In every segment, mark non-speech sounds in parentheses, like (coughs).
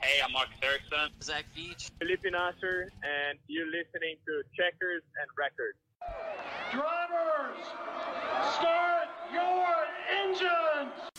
Hey, I'm Mark Erickson. Zach Veach. Felipe Nasr, and you're listening to Checkers and Wreckers. Drivers, start your engines!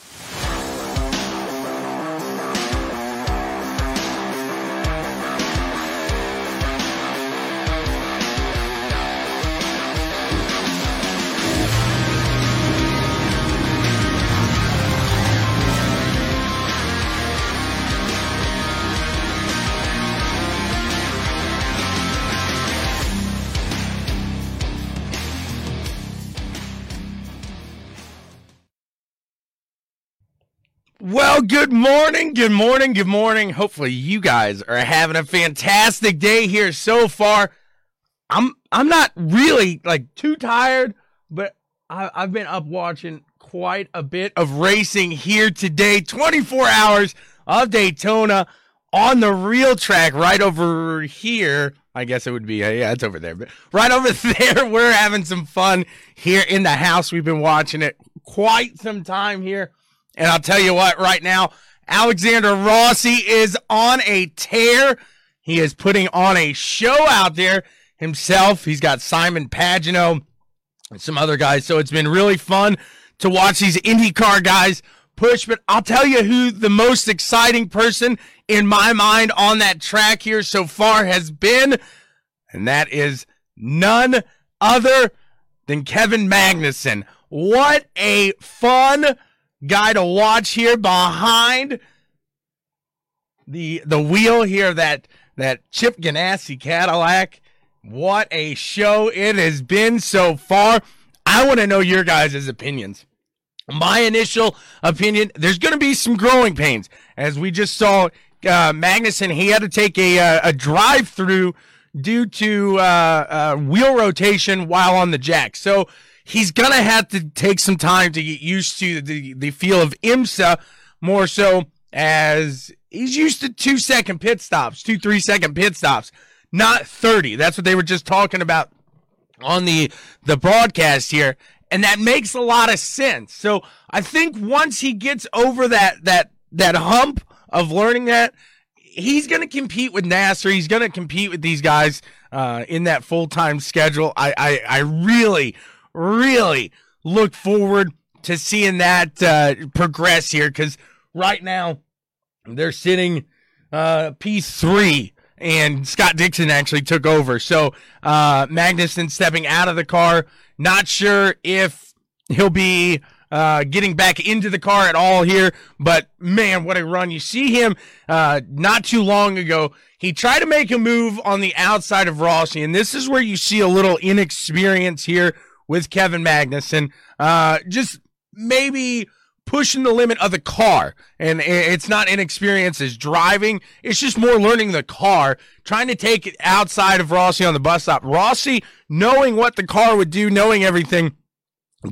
Well, good morning, good morning, good morning. Hopefully you guys are having a fantastic day here so far. I'm I'm not really like too tired, but I, I've been up watching quite a bit of racing here today. 24 hours of Daytona on the real track right over here. I guess it would be, uh, yeah, it's over there, but right over (laughs) there, we're having some fun here in the house. We've been watching it quite some time here. And I'll tell you what, right now, Alexander Rossi is on a tear. He is putting on a show out there himself. He's got Simon Pagenaud and some other guys. So it's been really fun to watch these IndyCar guys push. But I'll tell you who the most exciting person in my mind on that track here so far has been, and that is none other than Kevin Magnussen. What a fun guy to watch here behind the the wheel here that that Chip Ganassi Cadillac. What a show it has been so far. I want to know your guys' opinions. My initial opinion, there's going to be some growing pains. As we just saw, uh, Magnussen, he had to take a, a, a drive through due to uh, uh, wheel rotation while on the jack. So he's going to have to take some time to get used to the, the feel of IMSA more so as he's used to two second pit stops, two, three second pit stops, not 30. That's what they were just talking about on the, the broadcast here. And that makes a lot of sense. So I think once he gets over that, that, that hump of learning that, he's going to compete with Nasr. He's going to compete with these guys uh, in that full time schedule. I, I, I really, really look forward to seeing that uh, progress here because right now they're sitting uh, P3 and Scott Dixon actually took over. So uh, Magnussen stepping out of the car. Not sure if he'll be uh, getting back into the car at all here, but man, what a run. You see him uh, not too long ago. He tried to make a move on the outside of Rossi, and this is where you see a little inexperience here with Kevin Magnussen. Uh, just maybe pushing the limit of the car. And it's not inexperience as driving. It's just more learning the car, trying to take it outside of Rossi on the bus stop. Rossi, knowing what the car would do, knowing everything,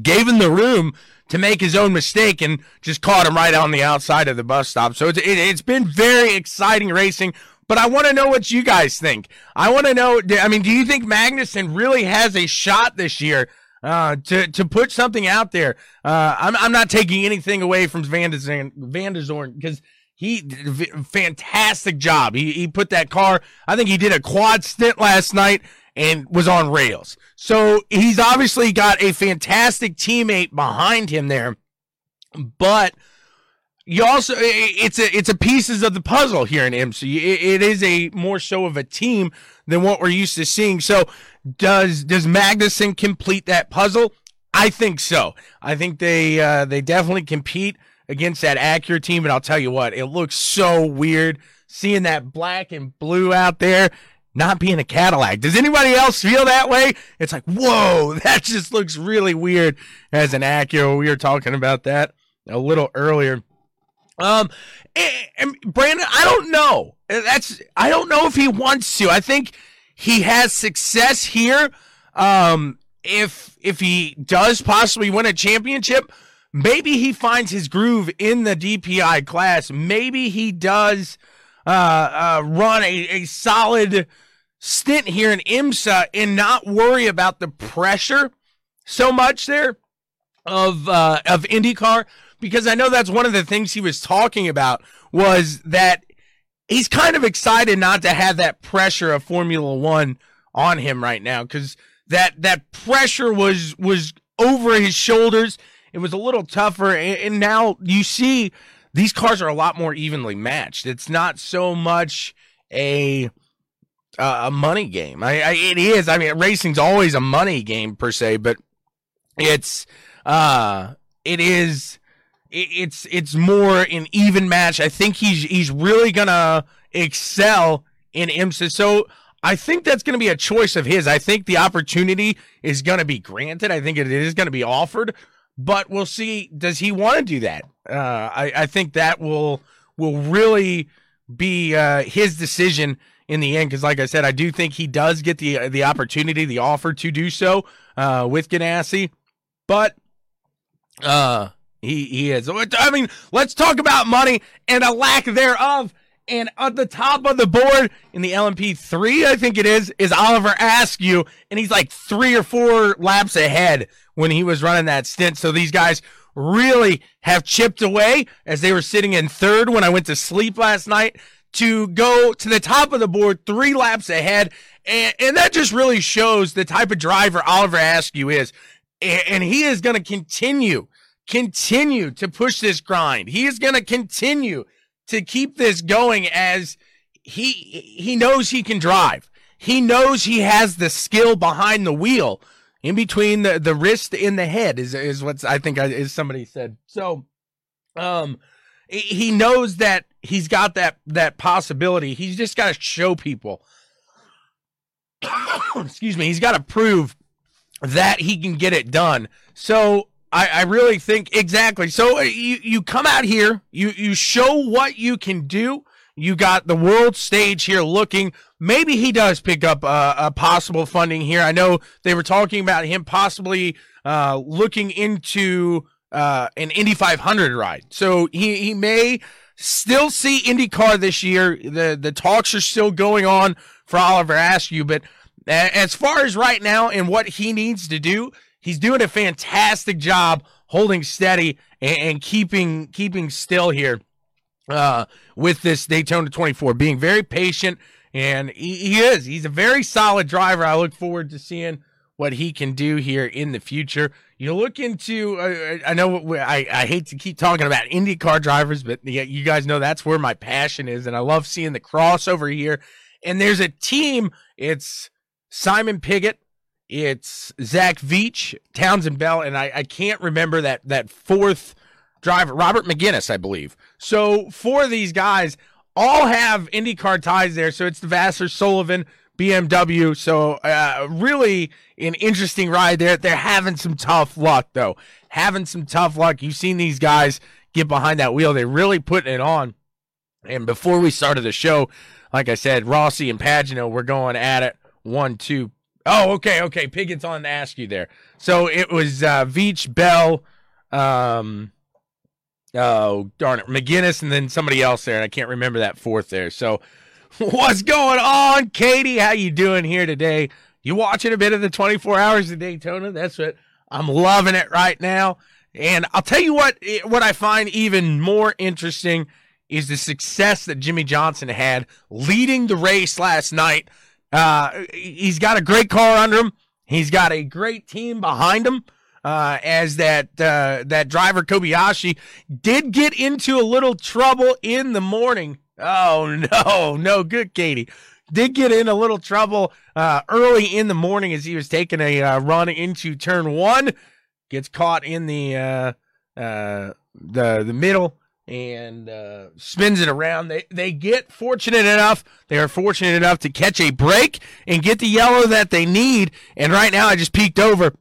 gave him the room to make his own mistake and just caught him right on the outside of the bus stop. So it's, it, it's been very exciting racing. But I want to know what you guys think. I want to know. I mean, do you think Magnussen really has a shot this year uh, to to put something out there. Uh, I'm I'm not taking anything away from Van der Van Zorn because he did a fantastic job. He he put that car. I think he did a quad stint last night and was on rails. So he's obviously got a fantastic teammate behind him there, but. You also it's a it's a pieces of the puzzle here in IMSA. It, it is a more so of a team than what we're used to seeing. So does does Magnussen complete that puzzle? I think so. I think they uh, they definitely compete against that Acura team, and I'll tell you what, it looks so weird seeing that black and blue out there not being a Cadillac. Does anybody else feel that way? It's like, whoa, (laughs) that just looks really weird as an Acura. We were talking about that a little earlier. Um, and, and Brandon, I don't know. That's I don't know if he wants to. I think he has success here. Um, if if he does possibly win a championship, maybe he finds his groove in the DPI class. Maybe he does uh, uh, run a, a solid stint here in IMSA and not worry about the pressure so much there of uh, of IndyCar because I know that's one of the things he was talking about was that he's kind of excited not to have that pressure of Formula One on him right now because that that pressure was was over his shoulders. It was a little tougher, and, and now you see these cars are a lot more evenly matched. It's not so much a uh, a money game. I, I, it is. I mean, racing's always a money game per se, but it's uh it is it's it's more an even match. I think he's he's really gonna excel in IMSA. So I think that's to be a choice of his. I think the opportunity is to be granted. I think it is to be offered, but we'll see. Does he want to do that? Uh, I, I think that will will really be uh, his decision in the end. Because, like I said, I do think he does get the the opportunity, the offer to do so uh, with Ganassi, but uh, he he is. I mean, let's talk about money and a lack thereof. And at the top of the board in the LMP3, I think it is, is Oliver Askew, and he's like three or four laps ahead when he was running that stint. So these guys really have chipped away as they were sitting in third when I went to sleep last night to go to the top of the board three laps ahead. And, and that just really shows the type of driver Oliver Askew is. And, and he is going to continue, continue to push this grind. He is going to continue to keep this going as he he knows he can drive. He knows he has the skill behind the wheel, in between the, the wrist and the head is is what I think is somebody said. So, um, he knows that he's got that that possibility. He's just got to show people. (coughs) excuse me. He's got to prove that he can get it done. So I, I really think exactly. So uh, you you come out here, you you show what you can do. You got the world stage here looking. Maybe he does pick up a, a possible funding here. I know they were talking about him possibly uh, looking into uh, an Indy 500 ride. So he he may still see IndyCar this year. The the talks are still going on for Oliver Askew, but as far as right now and what he needs to do, he's doing a fantastic job holding steady and, and keeping keeping still here uh, with this Daytona 24, being very patient. And he, he is. He's a very solid driver. I look forward to seeing what he can do here in the future. You look into, uh, I know I, I hate to keep talking about IndyCar drivers, but you guys know that's where my passion is. And I love seeing the crossover here. And there's a team, it's Simon Pigot, it's Zach Veach, Townsend Bell, and I, I can't remember that, that fourth driver, Robert McGinnis, I believe. So four of these guys all have IndyCar ties there. So it's the Vasser Sullivan BMW. So uh, really an interesting ride there. They're having some tough luck though. Having some tough luck. You've seen these guys get behind that wheel. They're really putting it on. And before we started the show, like I said, Rossi and Pagenaud were going at it. One, two. Oh, okay, okay. Pigot's on to Askew there. So it was uh, Veach, Bell, um, oh darn it, McGinnis, and then somebody else there, and I can't remember that fourth there. So (laughs) what's going on, Katie? How you doing here today? You watching a bit of the 24 Hours of Daytona? That's what I'm loving it right now. And I'll tell you what, what I find even more interesting is the success that Jimmie Johnson had leading the race last night. Uh, he's got a great car under him. He's got a great team behind him. Uh, as that uh, that driver Kobayashi did get into a little trouble in the morning. Oh no, no good, Katie. Did get in a little trouble uh, early in the morning as he was taking a uh, run into turn one. Gets caught in the uh, uh, the the middle and uh, spins it around. They they get fortunate enough. They are fortunate enough to catch a break and get the yellow that they need. And right now, I just peeked over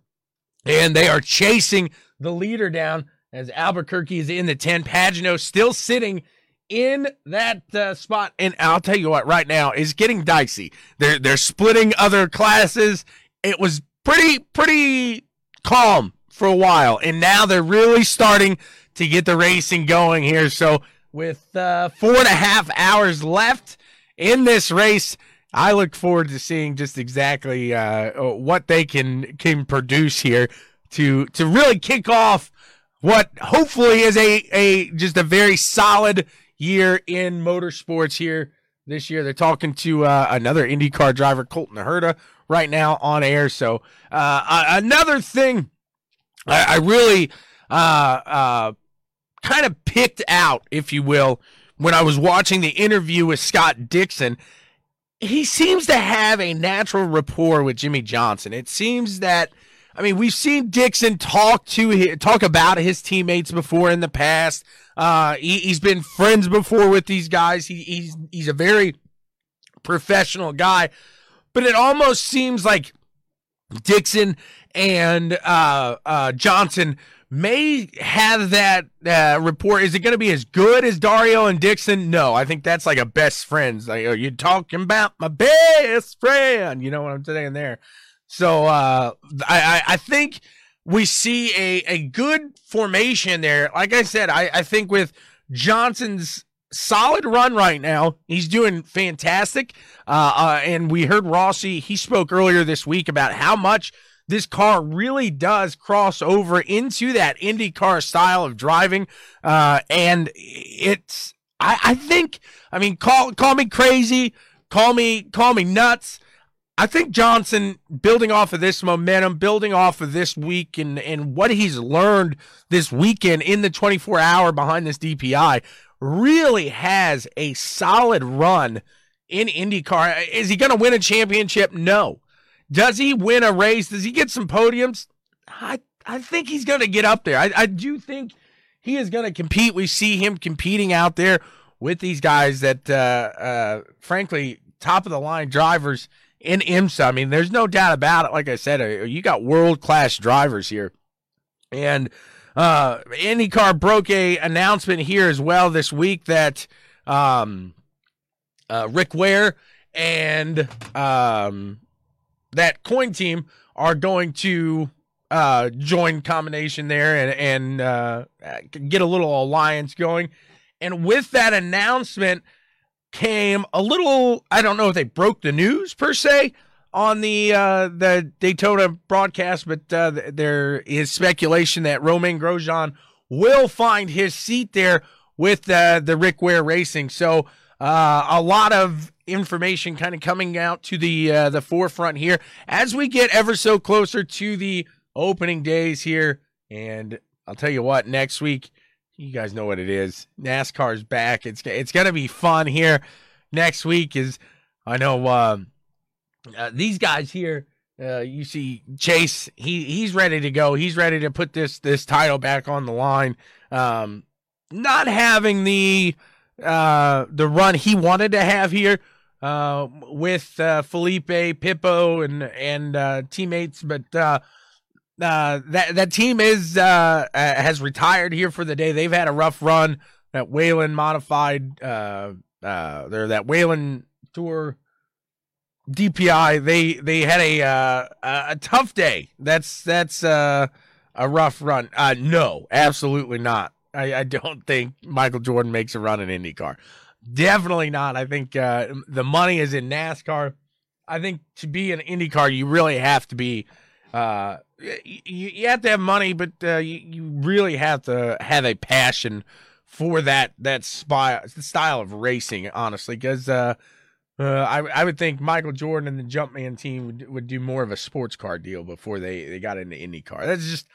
and they are chasing the leader down as Albuquerque is in the 10. Pagenaud still sitting in that uh, spot. And I'll tell you what, right now is getting dicey. They're they're splitting other classes. It was pretty pretty calm for a while, and now they're really starting to get the racing going here. So with uh, four and a half hours left in this race, I look forward to seeing just exactly uh, what they can can produce here to to really kick off what hopefully is a a just a very solid year in motorsports here this year. They're talking to uh, another IndyCar driver, Colton Herta, right now on air. So uh, another thing I, I really uh, uh, kind of picked out, if you will, when I was watching the interview with Scott Dixon. He seems to have a natural rapport with Jimmie Johnson. It seems that I mean, we've seen Dixon talk to talk about his teammates before in the past. Uh, he, has been friends before with these guys. He, he's he's a very professional guy, but it almost seems like Dixon and uh, uh, Johnson may have that uh, report. Is it going to be as good as Dario and Dixon? No, I think that's like a best friends. Like, are you talking about my best friend? You know what I'm saying there. So uh, I, I think we see a, a good formation there. Like I said, I, I think with Johnson's solid run right now, he's doing fantastic. Uh, uh, and we heard Rossi, he spoke earlier this week about how much this car really does cross over into that IndyCar style of driving. Uh, and it's, I, I think, I mean, call, call me crazy, call me, call me nuts. I think Johnson, building off of this momentum, building off of this week and, and what he's learned this weekend in the 24 hour behind this DPI, really has a solid run in IndyCar. Is he going to win a championship? No. Does he win a race? Does he get some podiums? I, I think he's going to get up there. I, I do think he is going to compete. We see him competing out there with these guys that, uh, uh, frankly, top of the line drivers in IMSA. I mean, there's no doubt about it. Like I said, uh, you got world class drivers here, and uh, IndyCar broke a announcement here as well this week that um, uh, Rick Ware and um, Dale Coyne team are going to uh, join combination there and and uh, get a little alliance going. And with that announcement, came a little I don't know if they broke the news per se on the uh, the Daytona broadcast, but uh, there is speculation that Romain Grosjean will find his seat there with uh, the Rick Ware Racing. So uh, a lot of information kind of coming out to the uh, the forefront here as we get ever so closer to the opening days here. And I'll tell you what, next week you guys know what it is. NASCAR's back. It's it's gonna be fun here next week. Is I know um, uh, these guys here. Uh, you see Chase. He he's ready to go. He's ready to put this this title back on the line. Um, not having the uh, the run he wanted to have here uh, with uh, Felipe Pipo and and uh, teammates, but uh, uh, that that team is uh, uh, has retired here for the day. They've had a rough run. That Whelen modified, uh, uh, they're that Whelen tour DPI. They they had a uh, a tough day. That's that's uh, a rough run. Uh, no, absolutely not. I, I don't think Michael Jordan makes a run in IndyCar. Definitely not. I think uh, the money is in NASCAR. I think to be an IndyCar, you really have to be uh, you, you have to have money, but uh, you, you really have to have a passion for that that spy, style of racing, honestly, because uh, uh, I I would think Michael Jordan and the Jumpman team would, would do more of a sports car deal before they, they got into IndyCar. That's just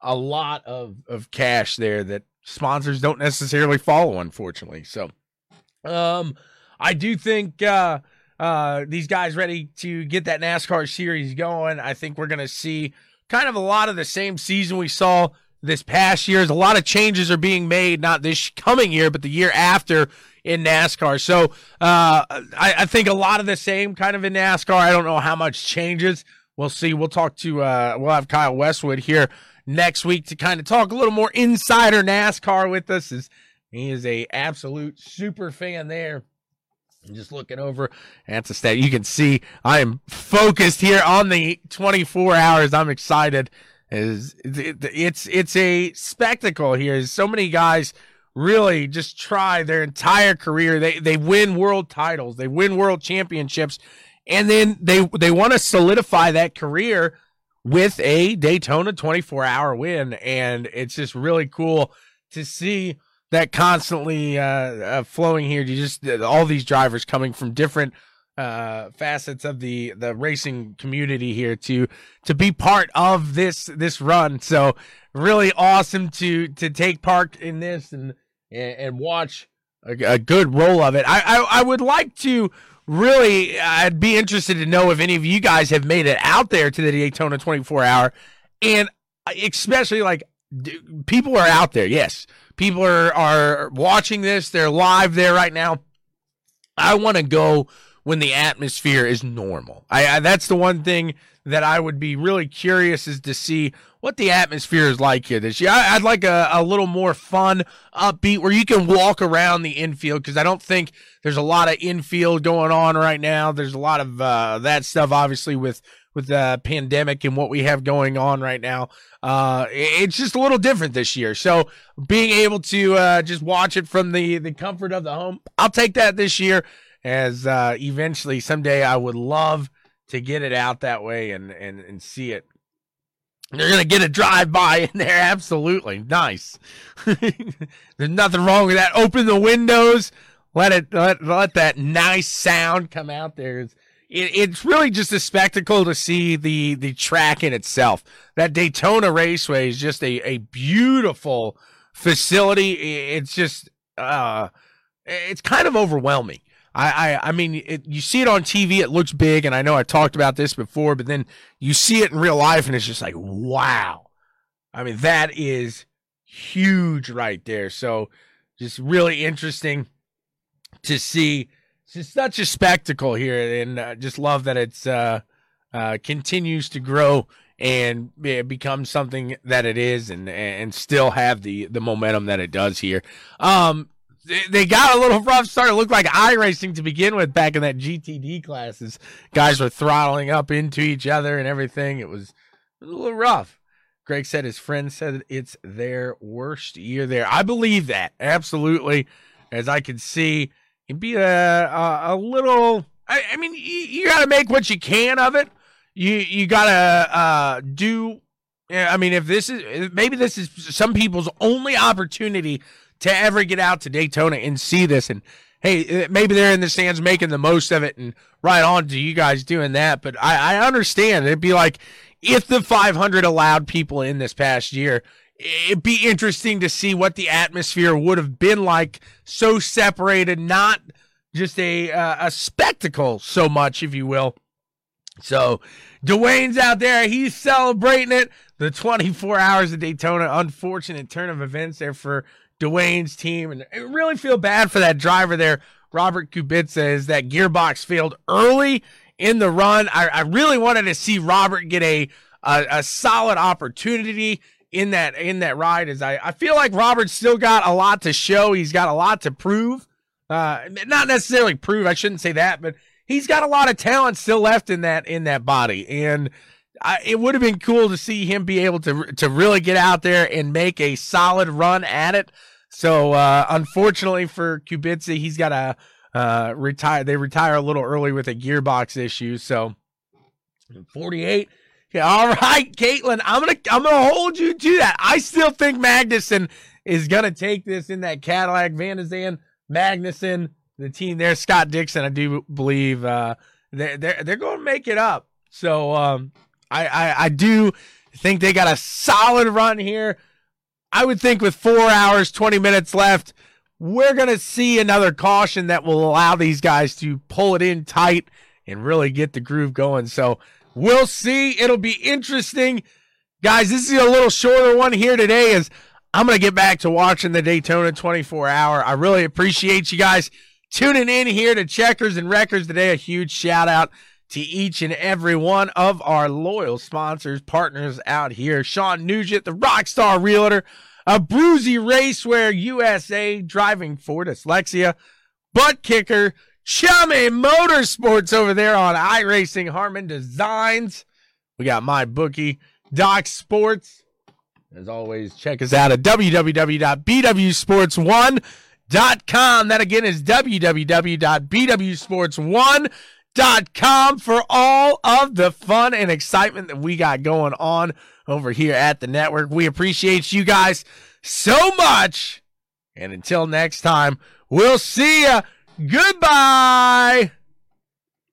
a lot of, of cash there that sponsors don't necessarily follow, unfortunately. So, um, I do think uh, uh, these guys ready to get that NASCAR series going. I think we're going to see kind of a lot of the same season we saw this past year. A lot of changes are being made, not this coming year, but the year after in NASCAR. So uh, I, I, think a lot of the same kind of in NASCAR. I don't know how much changes. We'll see. We'll talk to, uh, we'll have Kyle Westwood here next week to kind of talk a little more insider NASCAR with us. As he is a absolute super fan there I'm just looking over at the stat, you can see I am focused here on the 24 hours. I'm excited. Is it's it's a spectacle here. So many guys really just try their entire career. They they win world titles, they win world championships, and then they they want to solidify that career with a Daytona 24 hour win. And it's just really cool to see that constantly uh, uh, flowing here. You just uh, all these drivers coming from different uh, facets of the the racing community here to to be part of this this run. So really awesome to to take part in this and and watch a, a good roll of it. I, I I would like to really I'd be interested to know if any of you guys have made it out there to the Daytona 24 hour and especially like people are out there. Yes. People are are watching this. They're live there right now. I want to go when the atmosphere is normal. I, I, that's the one thing that I would be really curious is to see what the atmosphere is like here this year. I, would like a, a little more fun, upbeat, where you can walk around the infield because I don't think there's a lot of infield going on right now. There's a lot of uh, that stuff, obviously, with with the pandemic and what we have going on right now. Uh, it's just a little different this year. So being able to uh, just watch it from the the comfort of the home, I'll take that this year. As uh, eventually someday I would love to get it out that way and and and see it they're gonna get a drive by in there. (laughs) Absolutely nice. (laughs) There's nothing wrong with that. Open the windows. Let it let, let that nice sound come out there. It's, it, it's really just a spectacle to see the the track in itself. That Daytona Raceway is just a a beautiful facility. It's just uh, it's kind of overwhelming. I, I, I mean, it, you see it on TV, it looks big, and I know I talked about this before, but then you see it in real life, and it's just like, wow. I mean, that is huge right there. So, just really interesting to see. It's such a spectacle here, and uh, just love that it's uh, uh, continues to grow and become something that it is, and and still have the the momentum that it does here. Um, they got a little rough start. It looked like racing to begin with back in that GTD classes. Guys were throttling up into each other and everything. It was a little rough. Greg said his friend said it's their worst year there. I believe that absolutely, as I can see. Be a a, a little. I, I mean, you, you got to make what you can of it. You you got to uh, do. I mean, if this is maybe this is some people's only opportunity to ever get out to Daytona and see this. And hey, uh, maybe they're in the stands making the most of it and right on to you guys doing that. But I, I understand. It'd be like if the 500 allowed people in this past year, it'd be interesting to see what the atmosphere would have been like so separated, not just a, uh, a spectacle so much, if you will. So Dwayne's out there. He's celebrating it. The 24 hours of Daytona. Unfortunate turn of events there for Dwayne's team. And I really feel bad for that driver there, Robert Kubica, as that gearbox failed early in the run. I, I really wanted to see Robert get a, a, a solid opportunity in that in that ride is I, I feel like Robert's still got a lot to show. He's got a lot to prove. Uh, not necessarily prove, I shouldn't say that, but he's got a lot of talent still left in that in that body. And I, it would have been cool to see him be able to to really get out there and make a solid run at it. So uh, unfortunately for Kubica, he's got to uh, retire. They retire a little early with a gearbox issue. So 48. Yeah, all right, Caitlin, I'm gonna I'm gonna hold you to that. I still think Magnussen is gonna take this in that Cadillac. Van de Zandschulp, Magnussen, the team there, Scott Dixon. I do believe uh, they're they're they're to make it up. So um, I, I I do think they got a solid run here. I would think with four hours, 20 minutes left, we're going to see another caution that will allow these guys to pull it in tight and really get the groove going. So we'll see. It'll be interesting. Guys, this is a little shorter one here today as I'm going to get back to watching the Daytona 24 hour. I really appreciate you guys tuning in here to Checkers and Wreckers today. A huge shout out to each and every one of our loyal sponsors, partners out here. Sean Nugent, the Rockstar Realtor, a Bruzy Racewear USA, driving for dyslexia, butt kicker, Chummy Motorsports over there on iRacing Harmon Designs. We got my bookie, Doc Sports. As always, check us out at www.bwsports1.com. That again is www.bwsports1.com for all of the fun and excitement that we got going on over here at the network. We appreciate you guys so much. And until next time, we'll see ya. Goodbye.